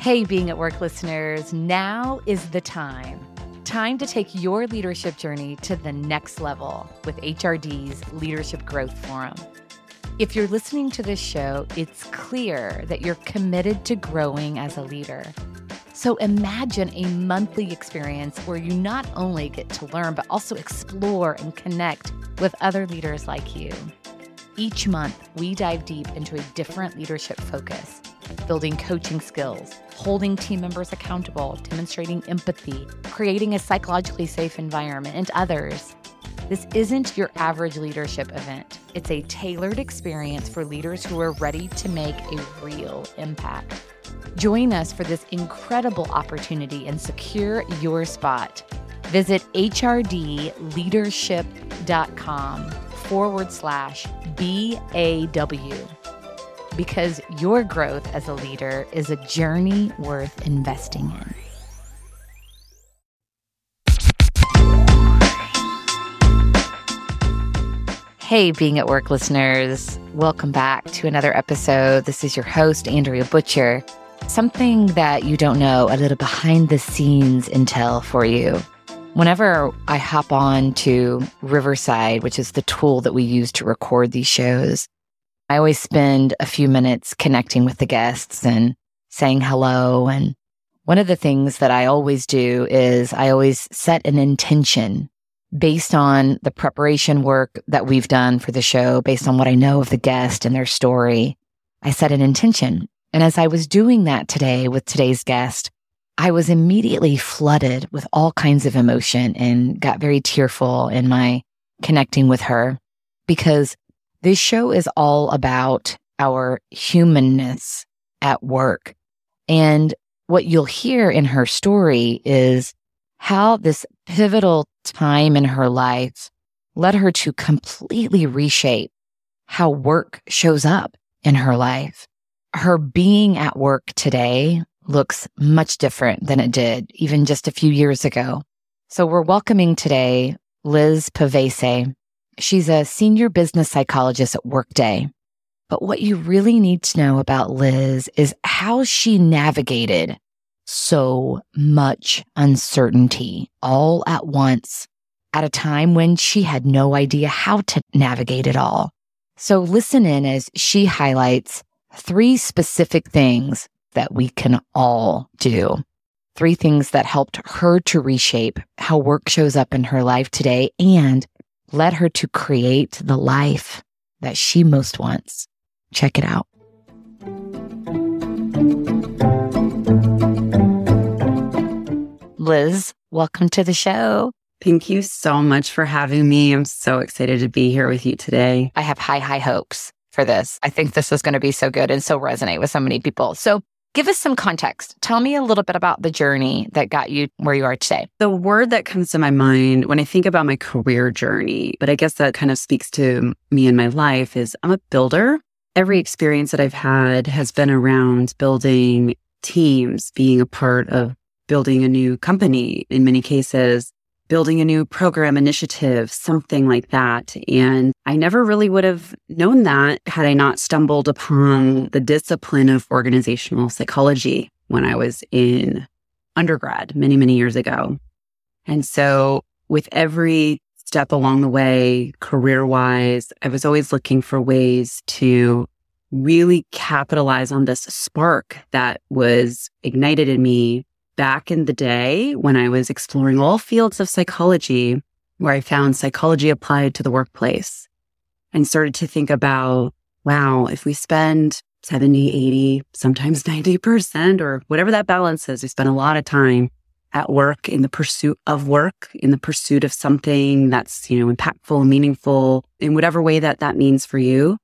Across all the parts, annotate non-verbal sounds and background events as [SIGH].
Hey, Being at Work listeners, now is the time. Time to take your leadership journey to the next level with HRD's Leadership Growth Forum. If you're listening to this show, it's clear that you're committed to growing as a leader. So imagine a monthly experience where you not only get to learn, but also explore and connect with other leaders like you. Each month, we dive deep into a different leadership focus, building coaching skills, holding team members accountable, demonstrating empathy, creating a psychologically safe environment, and others. This isn't your average leadership event. It's a tailored experience for leaders who are ready to make a real impact. Join us for this incredible opportunity and secure your spot. Visit hrdleadership.com forward slash BAW because your growth as a leader is a journey worth investing in. Hey, Being at Work listeners, welcome back to another episode. This is your host, Andrea Butcher. Something that you don't know, a little behind the scenes intel for you. Whenever I hop on to Riverside, which is the tool that we use to record these shows, I always spend a few minutes connecting with the guests and saying hello. And one of the things that I always do is I always set an intention based on the preparation work that we've done for the show, based on what I know of the guest and their story. I set an intention. And as I was doing that today with today's guest, I was immediately flooded with all kinds of emotion and got very tearful in my connecting with her because this show is all about our humanness at work. And what you'll hear in her story is how this pivotal time in her life led her to completely reshape how work shows up in her life. Her being at work today looks much different than it did even just a few years ago. So we're welcoming today Liz Pavese. She's a senior business psychologist at Workday. But what you really need to know about Liz is how she navigated so much uncertainty all at once at a time when she had no idea how to navigate it all. So listen in as she highlights three specific things that we can all do. Three things that helped her to reshape how work shows up in her life today and led her to create the life that she most wants. Check it out. Liz, welcome to the show. Thank you so much for having me. I'm so excited to be here with you today. I have high, high hopes for this. I think this is going to be so good and so resonate with so many people. So, give us some context. Tell me a little bit about the journey that got you where you are today. The word that comes to my mind when I think about my career journey, but I guess that kind of speaks to me and my life, is I'm a builder. Every experience that I've had has been around building teams, being a part of building a new company in many cases, building a new program initiative, something like that. And I never really would have known that had I not stumbled upon the discipline of organizational psychology when I was in undergrad many, many years ago. And so with every step along the way, career wise, I was always looking for ways to really capitalize on this spark that was ignited in me back in the day when I was exploring all fields of psychology, where I found psychology applied to the workplace and started to think about, wow, if we spend 70, 80, sometimes 90% or whatever that balance is, we spend a lot of time at work in the pursuit of work, in the pursuit of something that's, you know, impactful, meaningful in whatever way that that means for you,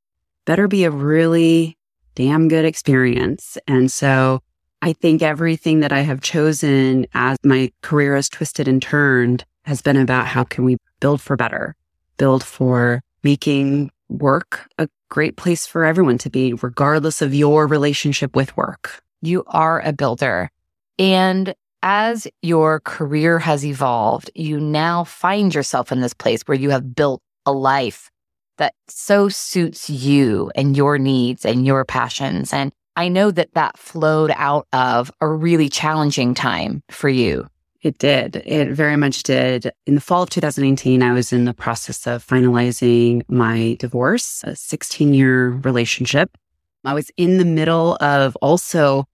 better be a really damn good experience. And so I think everything that I have chosen as my career has twisted and turned has been about how can we build for better, build for making work a great place for everyone to be, regardless of your relationship with work. You are a builder. And as your career has evolved, you now find yourself in this place where you have built a life that so suits you and your needs and your passions. And I know that that flowed out of a really challenging time for you. It did. It very much did. In the fall of 2018, I was in the process of finalizing my divorce, a 16 year relationship. I was in the middle of also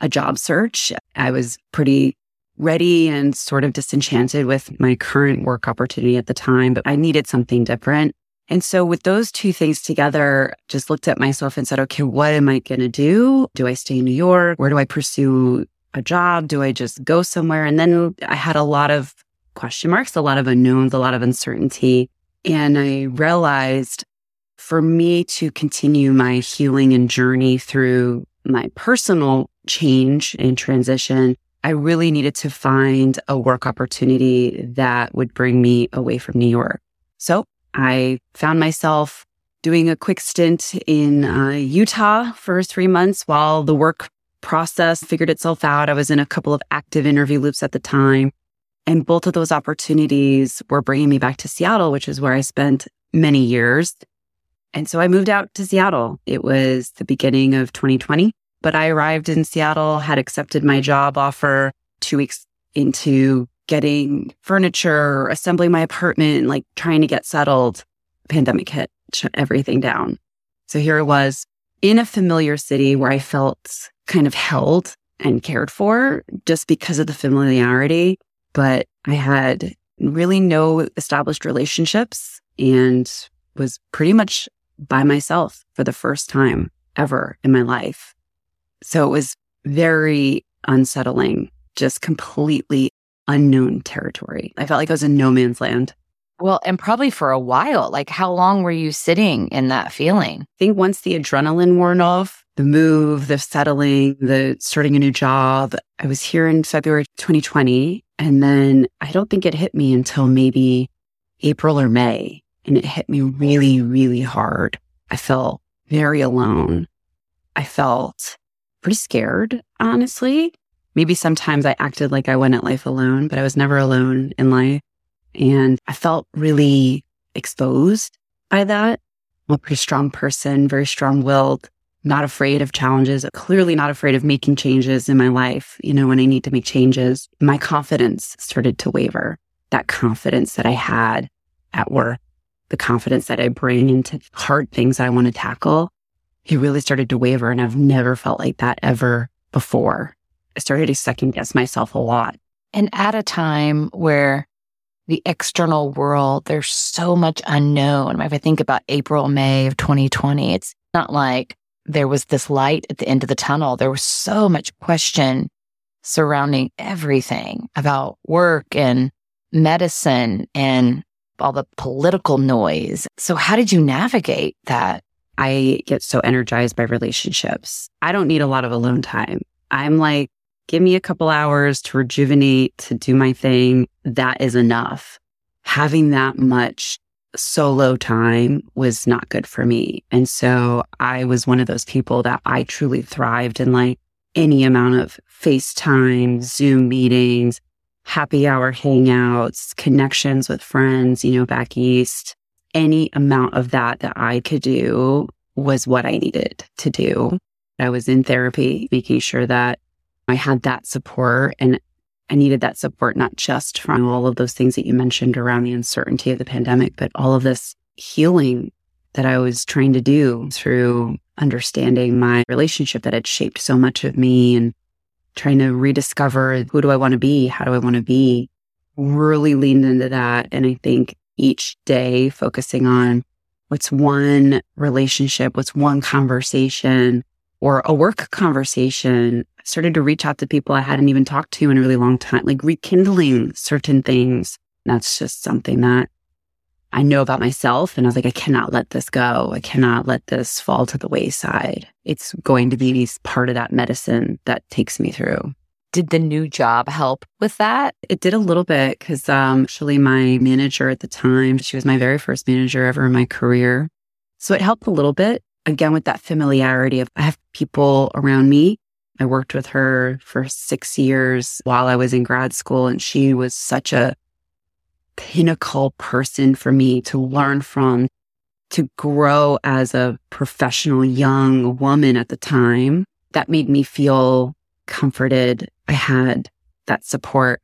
a job search. I was pretty ready and sort of disenchanted with my current work opportunity at the time, but I needed something different. And so with those two things together, just looked at myself and said, okay, what am I going to do? Do I stay in New York? Where do I pursue a job? Do I just go somewhere? And then I had a lot of question marks, a lot of unknowns, a lot of uncertainty. And I realized for me to continue my healing and journey through my personal change and transition, I really needed to find a work opportunity that would bring me away from New York. So I found myself doing a quick stint in uh, Utah for three months while the work process figured itself out. I was in a couple of active interview loops at the time. And both of those opportunities were bringing me back to Seattle, which is where I spent many years. And so I moved out to Seattle. It was the beginning of 2020, but I arrived in Seattle, had accepted my job offer two weeks into getting furniture, assembling my apartment, like trying to get settled. Pandemic hit, shut everything down. So here I was in a familiar city where I felt kind of held and cared for just because of the familiarity. But I had really no established relationships and was pretty much by myself for the first time ever in my life. So it was very unsettling, just completely unknown territory. I felt like I was in no man's land. Well, and probably for a while. Like, how long were you sitting in that feeling? I think once the adrenaline wore off, the move, the settling, the starting a new job, I was here in February 2020. And then I don't think it hit me until maybe April or May. And it hit me really, really hard. I felt very alone. I felt pretty scared, honestly. Maybe sometimes I acted like I went at life alone, but I was never alone in life. And I felt really exposed by that. I'm a pretty strong person, very strong willed, not afraid of challenges, clearly not afraid of making changes in my life. You know, when I need to make changes, my confidence started to waver. That confidence that I had at work, the confidence that I bring into hard things that I want to tackle, it really started to waver. And I've never felt like that ever before. I started to second guess myself a lot. And at a time where the external world, there's so much unknown. If I think about April, May of 2020, it's not like there was this light at the end of the tunnel. There was so much question surrounding everything about work and medicine and all the political noise. So, how did you navigate that? I get so energized by relationships. I don't need a lot of alone time. I'm like, give me a couple hours to rejuvenate, to do my thing. That is enough. Having that much solo time was not good for me. And so I was one of those people that I truly thrived in like any amount of FaceTime, Zoom meetings, happy hour hangouts, connections with friends, you know, back east. Any amount of that that I could do was what I needed to do. I was in therapy, making sure that I had that support and I needed that support, not just from all of those things that you mentioned around the uncertainty of the pandemic, but all of this healing that I was trying to do through understanding my relationship that had shaped so much of me and trying to rediscover who do I want to be? How do I want to be? Really leaned into that. And I think each day focusing on what's one relationship, what's one conversation or a work conversation started to reach out to people I hadn't even talked to in a really long time, like rekindling certain things. That's just something that I know about myself. And I was like, I cannot let this go. I cannot let this fall to the wayside. It's going to be part of that medicine that takes me through. Did the new job help with that? It did a little bit because um, actually, my manager at the time, she was my very first manager ever in my career. So it helped a little bit. Again, with that familiarity of I have people around me I worked with her for six years while I was in grad school, and she was such a pinnacle person for me to learn from, to grow as a professional young woman at the time. that made me feel comforted. I had that support.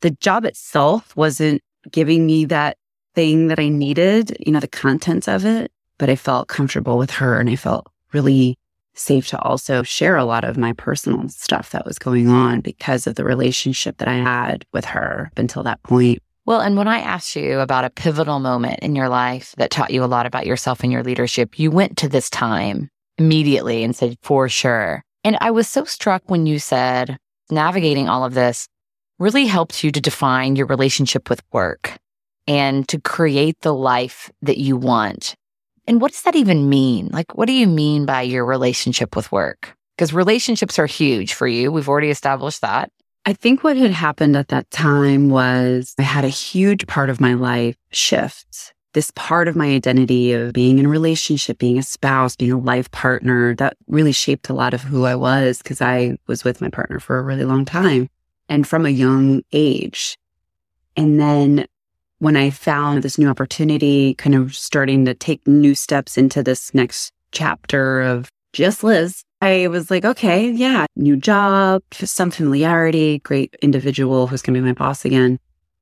The job itself wasn't giving me that thing that I needed, you know, the contents of it, but I felt comfortable with her and I felt really safe to also share a lot of my personal stuff that was going on because of the relationship that I had with her up until that point. Well, and when I asked you about a pivotal moment in your life that taught you a lot about yourself and your leadership, you went to this time immediately and said, for sure. And I was so struck when you said navigating all of this really helped you to define your relationship with work and to create the life that you want. And what does that even mean? Like, what do you mean by your relationship with work? Because relationships are huge for you. We've already established that. I think what had happened at that time was I had a huge part of my life shift. This part of my identity of being in a relationship, being a spouse, being a life partner, that really shaped a lot of who I was because I was with my partner for a really long time and from a young age. And then when I found this new opportunity, kind of starting to take new steps into this next chapter of just Liz, I was like, okay, yeah, new job, some familiarity, great individual who's going to be my boss again.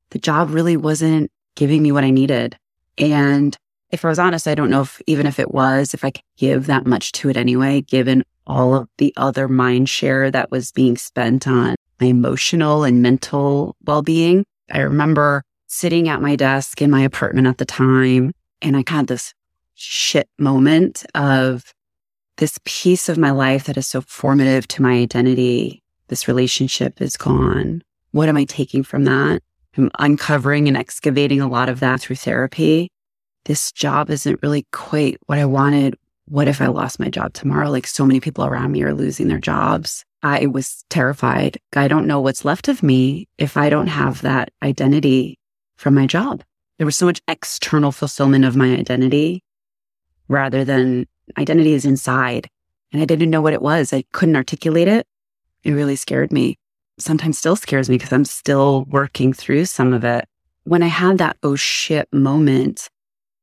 The job really wasn't giving me what I needed. And if I was honest, I don't know if even if it was, if I could give that much to it anyway, given all of the other mind share that was being spent on my emotional and mental well being. I remember sitting at my desk in my apartment at the time, and I had this shit moment of this piece of my life that is so formative to my identity, this relationship is gone. What am I taking from that? I'm uncovering and excavating a lot of that through therapy. This job isn't really quite what I wanted. What if I lost my job tomorrow? Like so many people around me are losing their jobs. I was terrified. I don't know what's left of me if I don't have that identity from my job. There was so much external fulfillment of my identity rather than identity is inside. And I didn't know what it was. I couldn't articulate it. It really scared me. Sometimes still scares me because I'm still working through some of it. When I had that oh shit moment,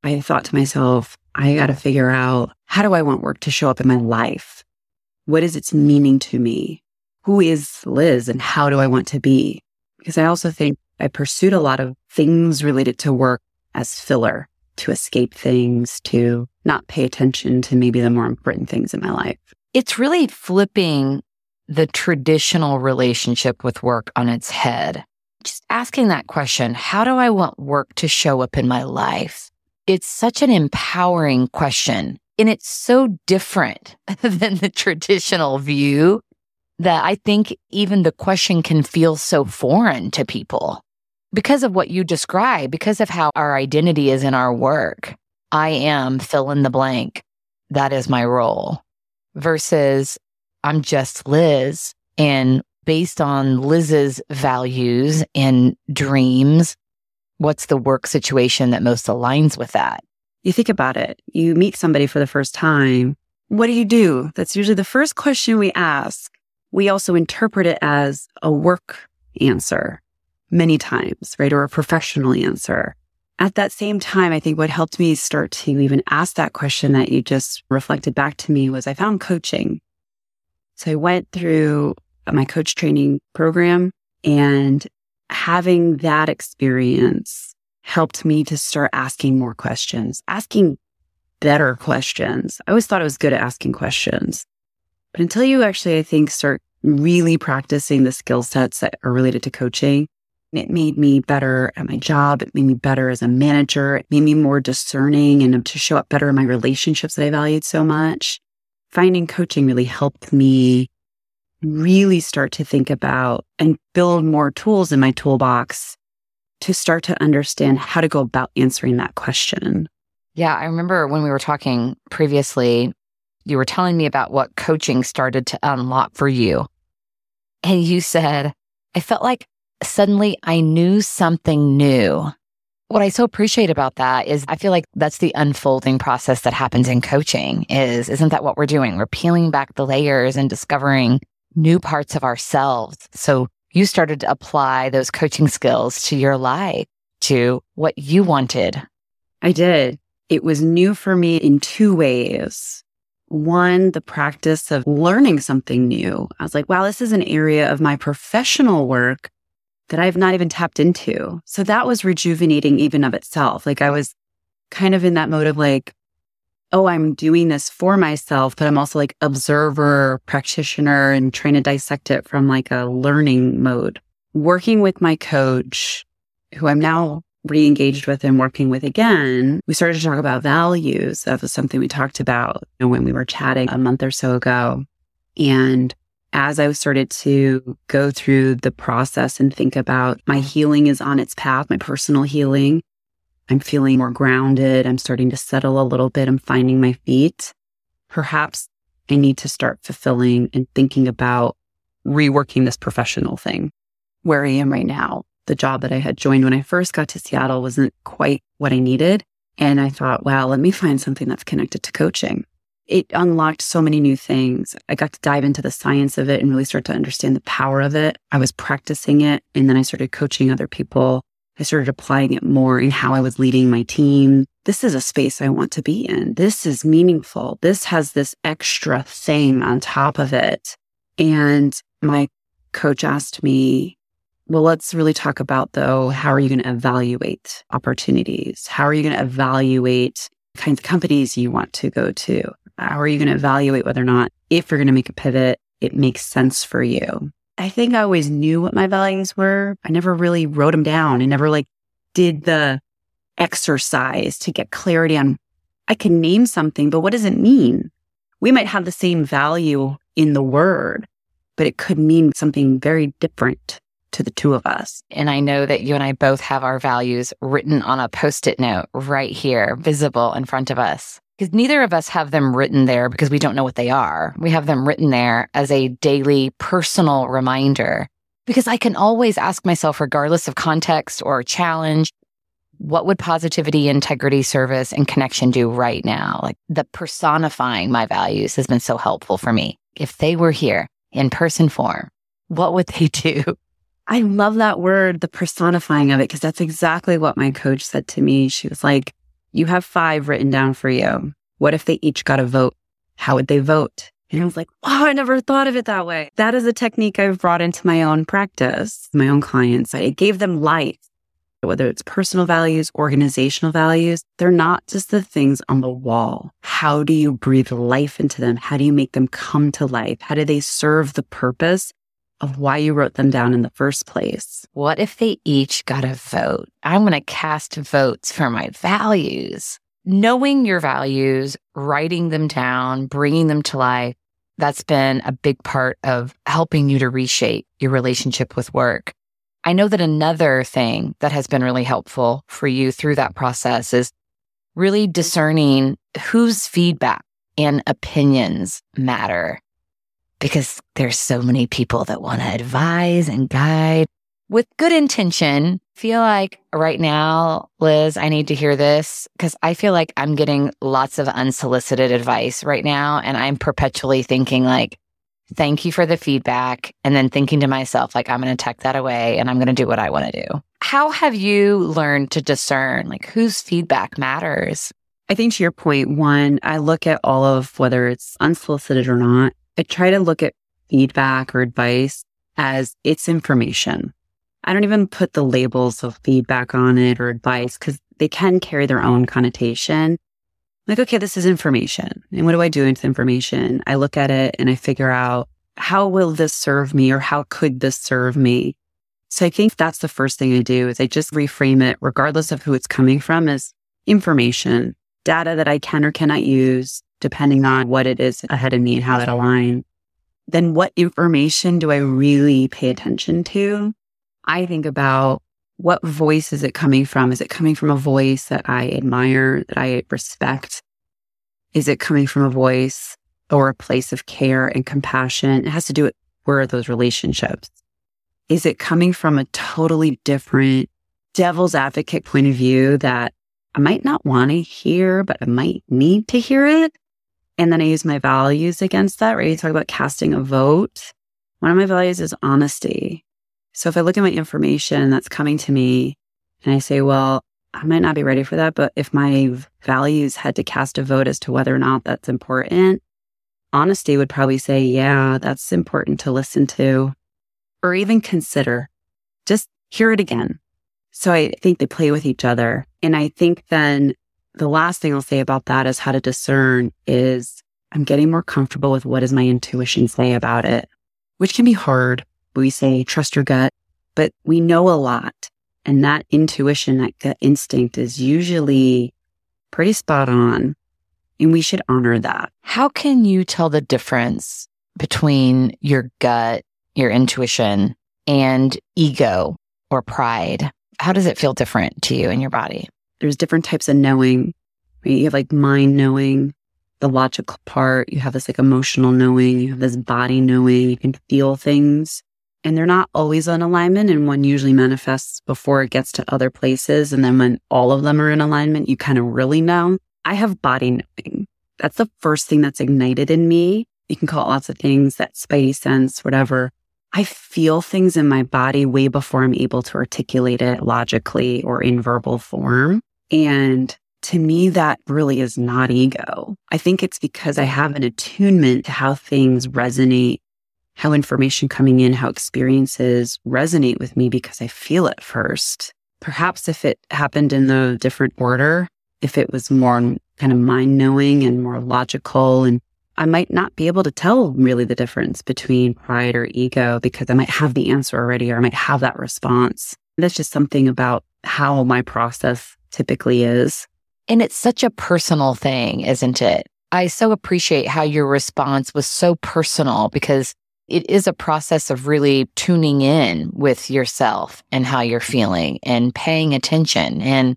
I thought to myself, I got to figure out how do I want work to show up in my life? What is its meaning to me? Who is Liz and how do I want to be? Because I also think I pursued a lot of things related to work as filler to escape things, to not pay attention to maybe the more important things in my life. It's really flipping the traditional relationship with work on its head. Just asking that question, how do I want work to show up in my life? It's such an empowering question. And it's so different [LAUGHS] than the traditional view that I think even the question can feel so foreign to people because of what you describe, because of how our identity is in our work. I am fill in the blank. That is my role versus I'm just Liz. And based on Liz's values and dreams, what's the work situation that most aligns with that? You think about it. You meet somebody for the first time. What do you do? That's usually the first question we ask. We also interpret it as a work answer many times, right? Or a professional answer. At that same time, I think what helped me start to even ask that question that you just reflected back to me was I found coaching. So I went through my coach training program and having that experience helped me to start asking more questions, asking better questions. I always thought I was good at asking questions. But until you actually, I think, start really practicing the skill sets that are related to coaching, it made me better at my job. It made me better as a manager. It made me more discerning and to show up better in my relationships that I valued so much. Finding coaching really helped me really start to think about and build more tools in my toolbox to start to understand how to go about answering that question. Yeah, I remember when we were talking previously, you were telling me about what coaching started to unlock for you. And you said, I felt like suddenly I knew something new. What I so appreciate about that is I feel like that's the unfolding process that happens in coaching is isn't that what we're doing? We're peeling back the layers and discovering new parts of ourselves. So you started to apply those coaching skills to your life, to what you wanted. I did. It was new for me in two ways. One, the practice of learning something new. I was like, wow, this is an area of my professional work that I've not even tapped into. So that was rejuvenating even of itself. Like I was kind of in that mode of like, oh, I'm doing this for myself, but I'm also like observer, practitioner, and trying to dissect it from like a learning mode. Working with my coach, who I'm now re-engaged with and working with again, we started to talk about values. That was something we talked about when we were chatting a month or so ago. And as I started to go through the process and think about my healing is on its path, my personal healing, I'm feeling more grounded. I'm starting to settle a little bit. I'm finding my feet. Perhaps I need to start fulfilling and thinking about reworking this professional thing where I am right now. The job that I had joined when I first got to Seattle wasn't quite what I needed. And I thought, wow, let me find something that's connected to coaching. It unlocked so many new things. I got to dive into the science of it and really start to understand the power of it. I was practicing it and then I started coaching other people I started applying it more in how I was leading my team. This is a space I want to be in. This is meaningful. This has this extra thing on top of it. And my coach asked me, well, let's really talk about though, how are you going to evaluate opportunities? How are you going to evaluate kinds of companies you want to go to? How are you going to evaluate whether or not, if you're going to make a pivot, it makes sense for you? I think I always knew what my values were. I never really wrote them down and never like did the exercise to get clarity on I can name something, but what does it mean? We might have the same value in the word, but it could mean something very different to the two of us. And I know that you and I both have our values written on a post it note right here, visible in front of us because neither of us have them written there because we don't know what they are. We have them written there as a daily personal reminder because I can always ask myself, regardless of context or challenge, what would positivity, integrity, service, and connection do right now? Like the personifying my values has been so helpful for me. If they were here in person form, what would they [LAUGHS] do? I love that word, the personifying of it, because that's exactly what my coach said to me. She was like, you have five written down for you. What if they each got a vote? How would they vote? And I was like, wow, I never thought of it that way. That is a technique I've brought into my own practice, my own clients. I it gave them life, whether it's personal values, organizational values. They're not just the things on the wall. How do you breathe life into them? How do you make them come to life? How do they serve the purpose of why you wrote them down in the first place. What if they each got a vote? I'm going to cast votes for my values. Knowing your values, writing them down, bringing them to life, that's been a big part of helping you to reshape your relationship with work. I know that another thing that has been really helpful for you through that process is really discerning whose feedback and opinions matter because there's so many people that want to advise and guide with good intention. Feel like right now, Liz, I need to hear this because I feel like I'm getting lots of unsolicited advice right now. And I'm perpetually thinking, like, thank you for the feedback. And then thinking to myself, like, I'm going to tuck that away and I'm going to do what I want to do. How have you learned to discern, like, whose feedback matters? I think to your point, one, I look at all of whether it's unsolicited or not I try to look at feedback or advice as it's information. I don't even put the labels of feedback on it or advice because they can carry their own connotation. Like, okay, this is information. And what do I do with information? I look at it and I figure out how will this serve me or how could this serve me? So I think that's the first thing I do is I just reframe it regardless of who it's coming from as information, data that I can or cannot use, depending on what it is ahead of me and how that aligns. Then what information do I really pay attention to? I think about what voice is it coming from? Is it coming from a voice that I admire, that I respect? Is it coming from a voice or a place of care and compassion? It has to do with where are those relationships? Is it coming from a totally different devil's advocate point of view that I might not want to hear, but I might need to hear it? And then I use my values against that, right? You talk about casting a vote. One of my values is honesty. So if I look at my information that's coming to me and I say, well, I might not be ready for that, but if my values had to cast a vote as to whether or not that's important, honesty would probably say, yeah, that's important to listen to or even consider. Just hear it again. So I think they play with each other. And I think then the last thing I'll say about that is how to discern is I'm getting more comfortable with what does my intuition say about it, which can be hard. We say trust your gut, but we know a lot. And that intuition, that gut instinct is usually pretty spot on. And we should honor that. How can you tell the difference between your gut, your intuition, and ego or pride? How does it feel different to you in your body? There's different types of knowing. You have like mind knowing, the logical part. You have this like emotional knowing. You have this body knowing. You can feel things and they're not always in alignment. And one usually manifests before it gets to other places. And then when all of them are in alignment, you kind of really know. I have body knowing. That's the first thing that's ignited in me. You can call it lots of things, that spidey sense, whatever. I feel things in my body way before I'm able to articulate it logically or in verbal form. And to me, that really is not ego. I think it's because I have an attunement to how things resonate, how information coming in, how experiences resonate with me because I feel it first. Perhaps if it happened in the different order, if it was more kind of mind knowing and more logical and I might not be able to tell really the difference between pride or ego because I might have the answer already or I might have that response. That's just something about how my process typically is. And it's such a personal thing, isn't it? I so appreciate how your response was so personal because it is a process of really tuning in with yourself and how you're feeling and paying attention. And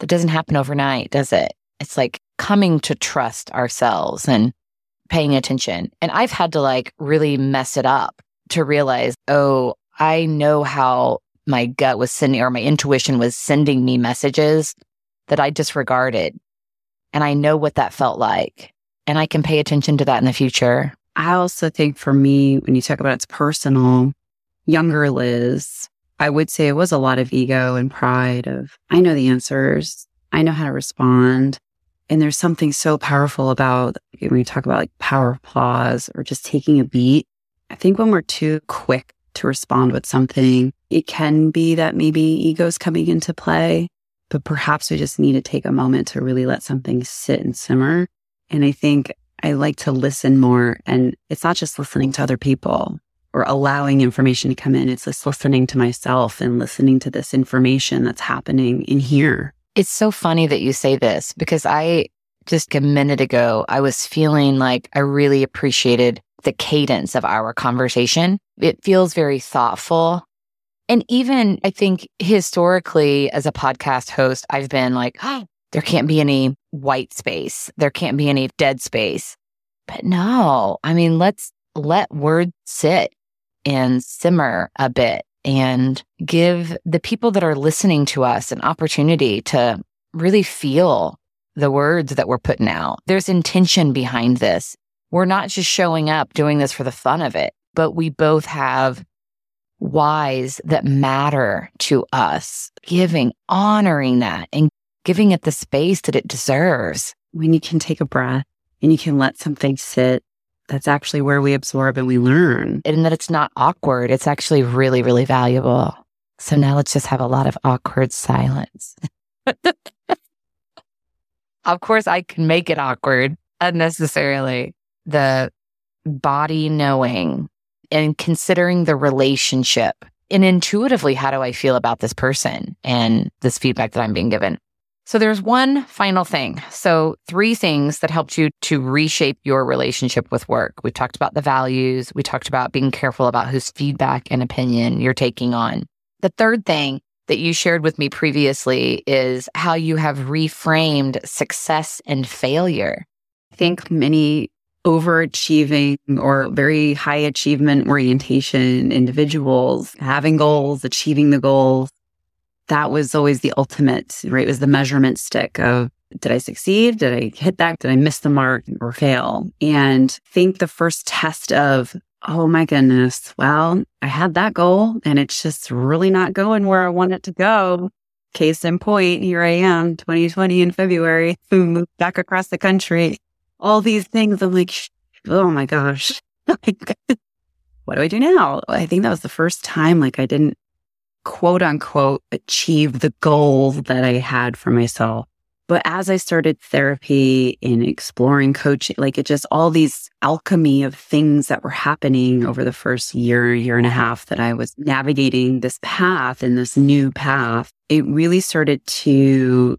that doesn't happen overnight, does it? It's like coming to trust ourselves and paying attention. And I've had to like really mess it up to realize, oh, I know how my gut was sending or my intuition was sending me messages that I disregarded. And I know what that felt like. And I can pay attention to that in the future. I also think for me, when you talk about it's personal, younger Liz, I would say it was a lot of ego and pride of, I know the answers. I know how to respond. And there's something so powerful about when you talk about like power pause or just taking a beat. I think when we're too quick to respond with something, it can be that maybe ego's coming into play but perhaps we just need to take a moment to really let something sit and simmer. And I think I like to listen more. And it's not just listening to other people or allowing information to come in, it's just listening to myself and listening to this information that's happening in here. It's so funny that you say this because I just a minute ago, I was feeling like I really appreciated the cadence of our conversation. It feels very thoughtful and even I think historically, as a podcast host, I've been like, oh, [GASPS] there can't be any white space. There can't be any dead space. But no, I mean, let's let words sit and simmer a bit and give the people that are listening to us an opportunity to really feel the words that we're putting out. There's intention behind this. We're not just showing up doing this for the fun of it, but we both have whys that matter to us, giving, honoring that and giving it the space that it deserves. When you can take a breath and you can let something sit, that's actually where we absorb and we learn. And that it's not awkward. It's actually really, really valuable. So now let's just have a lot of awkward silence. [LAUGHS] of course, I can make it awkward unnecessarily. The body knowing and considering the relationship and intuitively, how do I feel about this person and this feedback that I'm being given? So there's one final thing. So three things that helped you to reshape your relationship with work. We talked about the values. We talked about being careful about whose feedback and opinion you're taking on. The third thing that you shared with me previously is how you have reframed success and failure. I think many overachieving or very high achievement orientation individuals, having goals, achieving the goals. That was always the ultimate, right? It was the measurement stick of did I succeed? Did I hit that? Did I miss the mark or fail? And think the first test of, oh my goodness, well, I had that goal and it's just really not going where I want it to go. Case in point, here I am, 2020 in February, boom, back across the country all these things. I'm like, oh my gosh, [LAUGHS] what do I do now? I think that was the first time like I didn't quote unquote achieve the goal that I had for myself. But as I started therapy and exploring coaching, like it just all these alchemy of things that were happening over the first year, year and a half that I was navigating this path and this new path, it really started to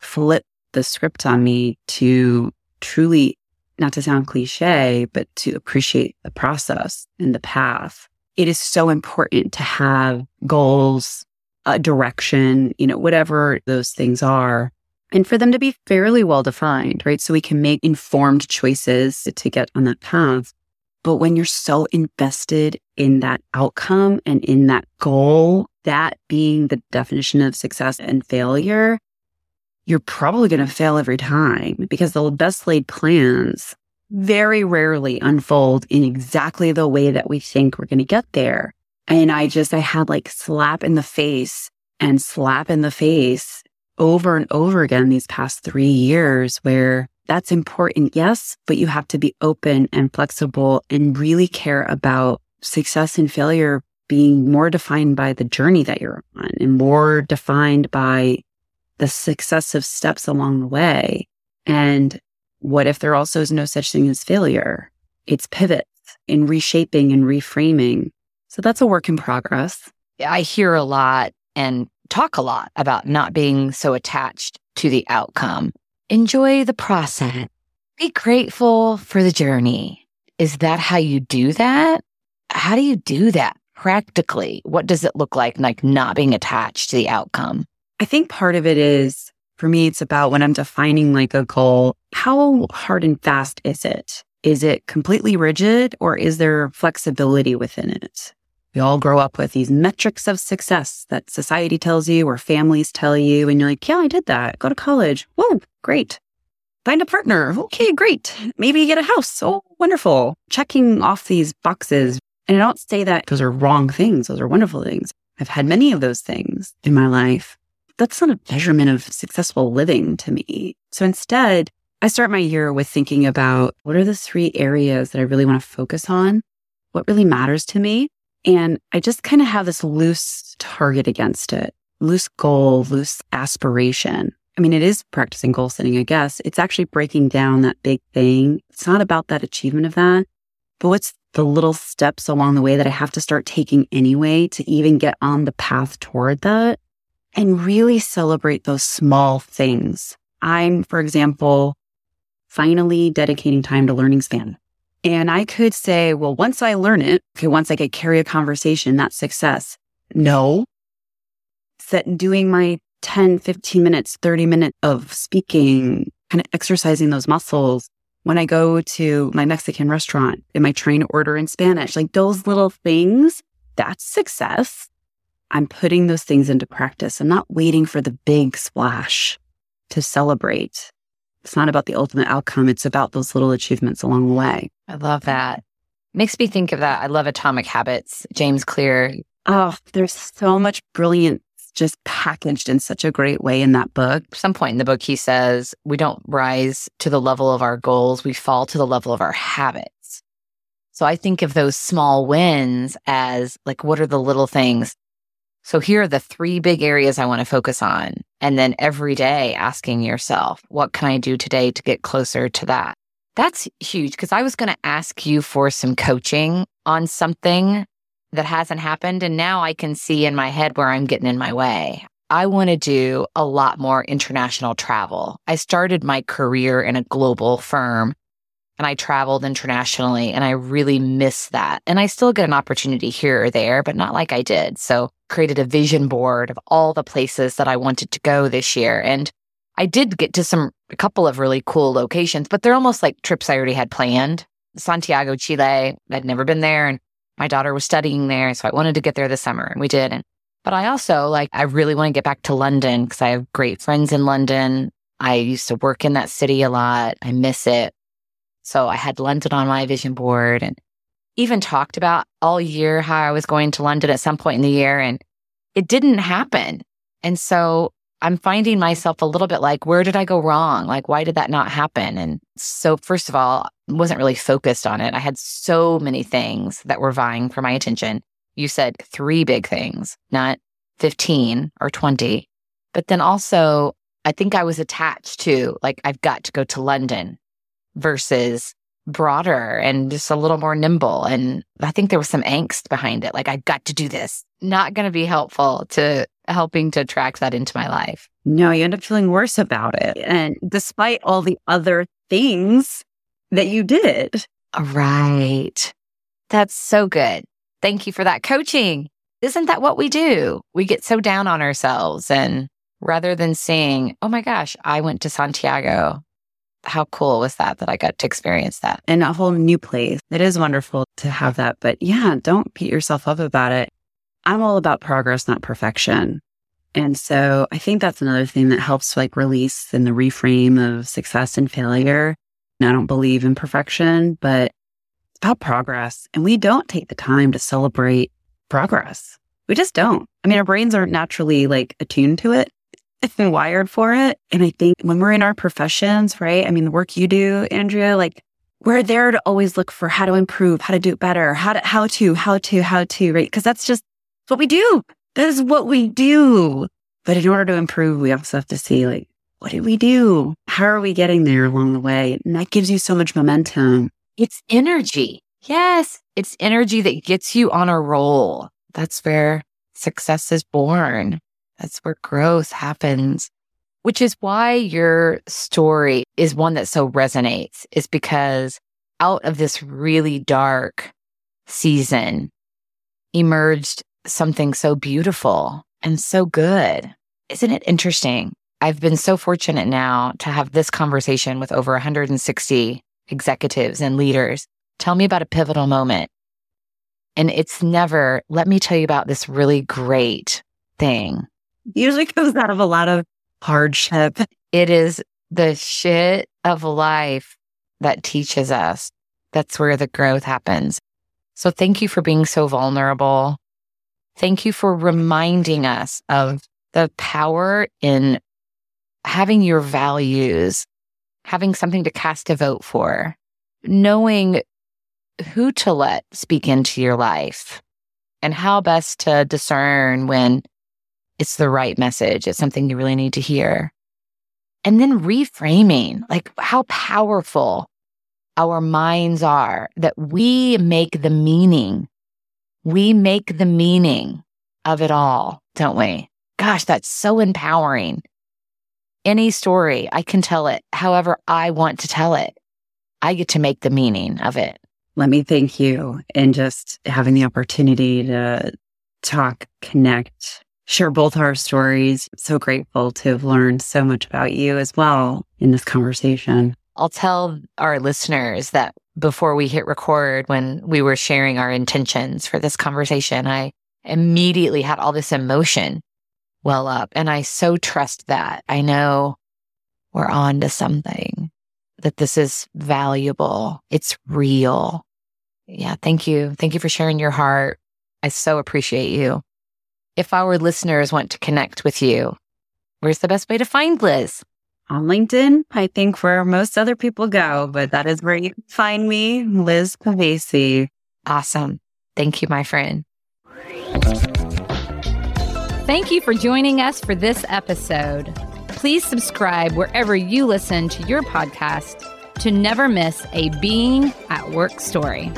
flip the script on me to truly, not to sound cliche, but to appreciate the process and the path. It is so important to have goals, a direction, you know, whatever those things are, and for them to be fairly well defined, right? So we can make informed choices to get on that path. But when you're so invested in that outcome and in that goal, that being the definition of success and failure, you're probably going to fail every time because the best laid plans very rarely unfold in exactly the way that we think we're going to get there. And I just, I had like slap in the face and slap in the face over and over again these past three years where that's important. Yes, but you have to be open and flexible and really care about success and failure being more defined by the journey that you're on and more defined by the successive steps along the way. And what if there also is no such thing as failure? It's pivots in reshaping and reframing. So that's a work in progress. I hear a lot and talk a lot about not being so attached to the outcome. Enjoy the process. Be grateful for the journey. Is that how you do that? How do you do that practically? What does it look like, like not being attached to the outcome? I think part of it is for me, it's about when I'm defining like a goal, how hard and fast is it? Is it completely rigid or is there flexibility within it? We all grow up with these metrics of success that society tells you or families tell you. And you're like, yeah, I did that. Go to college. Whoa, great. Find a partner. Okay, great. Maybe get a house. Oh, wonderful. Checking off these boxes. And I don't say that those are wrong things. Those are wonderful things. I've had many of those things in my life that's not a measurement of successful living to me. So instead, I start my year with thinking about what are the three areas that I really want to focus on? What really matters to me? And I just kind of have this loose target against it, loose goal, loose aspiration. I mean, it is practicing goal setting, I guess. It's actually breaking down that big thing. It's not about that achievement of that, but what's the little steps along the way that I have to start taking anyway to even get on the path toward that and really celebrate those small things. I'm, for example, finally dedicating time to learning span. And I could say, well, once I learn it, okay, once I could carry a conversation, that's success. No. Set doing my 10, 15 minutes, 30 minutes of speaking, kind of exercising those muscles. When I go to my Mexican restaurant, am I trying to order in Spanish? Like those little things, that's success. I'm putting those things into practice. I'm not waiting for the big splash to celebrate. It's not about the ultimate outcome. It's about those little achievements along the way. I love that. Makes me think of that. I love Atomic Habits, James Clear. Oh, there's so much brilliance just packaged in such a great way in that book. At some point in the book, he says, We don't rise to the level of our goals, we fall to the level of our habits. So I think of those small wins as like, what are the little things so here are the three big areas I want to focus on. And then every day asking yourself, what can I do today to get closer to that? That's huge because I was going to ask you for some coaching on something that hasn't happened. And now I can see in my head where I'm getting in my way. I want to do a lot more international travel. I started my career in a global firm and I traveled internationally and I really miss that. And I still get an opportunity here or there, but not like I did. So created a vision board of all the places that I wanted to go this year. And I did get to some, a couple of really cool locations, but they're almost like trips I already had planned. Santiago, Chile, I'd never been there and my daughter was studying there. So I wanted to get there this summer and we did. And, but I also like, I really want to get back to London because I have great friends in London. I used to work in that city a lot. I miss it. So I had London on my vision board and even talked about all year how I was going to London at some point in the year and it didn't happen. And so I'm finding myself a little bit like, where did I go wrong? Like, why did that not happen? And so, first of all, wasn't really focused on it. I had so many things that were vying for my attention. You said three big things, not 15 or 20. But then also, I think I was attached to, like, I've got to go to London versus broader and just a little more nimble. And I think there was some angst behind it. Like, I've got to do this. Not going to be helpful to helping to attract that into my life. No, you end up feeling worse about it. And despite all the other things that you did. Right. That's so good. Thank you for that coaching. Isn't that what we do? We get so down on ourselves. And rather than saying, oh my gosh, I went to Santiago. How cool was that that I got to experience that? In a whole new place. It is wonderful to have that. But yeah, don't beat yourself up about it. I'm all about progress, not perfection. And so I think that's another thing that helps like release and the reframe of success and failure. And I don't believe in perfection, but it's about progress. And we don't take the time to celebrate progress. We just don't. I mean, our brains aren't naturally like attuned to it and wired for it. And I think when we're in our professions, right? I mean, the work you do, Andrea, like we're there to always look for how to improve, how to do it better, how to, how to, how to, how to, right? Cause that's just what we do. That is what we do. But in order to improve, we also have to see like, what did we do? How are we getting there along the way? And that gives you so much momentum. It's energy. Yes. It's energy that gets you on a roll. That's where success is born. That's where growth happens, which is why your story is one that so resonates is because out of this really dark season emerged something so beautiful and so good. Isn't it interesting? I've been so fortunate now to have this conversation with over 160 executives and leaders. Tell me about a pivotal moment. And it's never, let me tell you about this really great thing. Usually comes out of a lot of hardship. It is the shit of life that teaches us. That's where the growth happens. So thank you for being so vulnerable Thank you for reminding us of the power in having your values, having something to cast a vote for, knowing who to let speak into your life and how best to discern when it's the right message. It's something you really need to hear. And then reframing, like how powerful our minds are that we make the meaning we make the meaning of it all, don't we? Gosh, that's so empowering. Any story, I can tell it however I want to tell it. I get to make the meaning of it. Let me thank you and just having the opportunity to talk, connect, share both our stories. so grateful to have learned so much about you as well in this conversation. I'll tell our listeners that before we hit record, when we were sharing our intentions for this conversation, I immediately had all this emotion well up. And I so trust that. I know we're on to something, that this is valuable. It's real. Yeah. Thank you. Thank you for sharing your heart. I so appreciate you. If our listeners want to connect with you, where's the best way to find Liz? on LinkedIn, I think where most other people go, but that is where you find me, Liz Pavese. Awesome. Thank you, my friend. Thank you for joining us for this episode. Please subscribe wherever you listen to your podcast to never miss a Being at Work story.